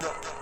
the